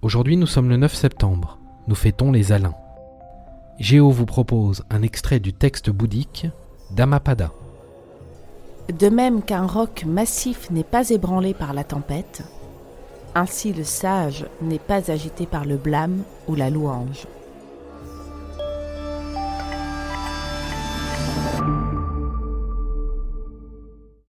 Aujourd'hui nous sommes le 9 septembre, nous fêtons les Alains. Géo vous propose un extrait du texte bouddhique d'Amapada. De même qu'un roc massif n'est pas ébranlé par la tempête, ainsi le sage n'est pas agité par le blâme ou la louange.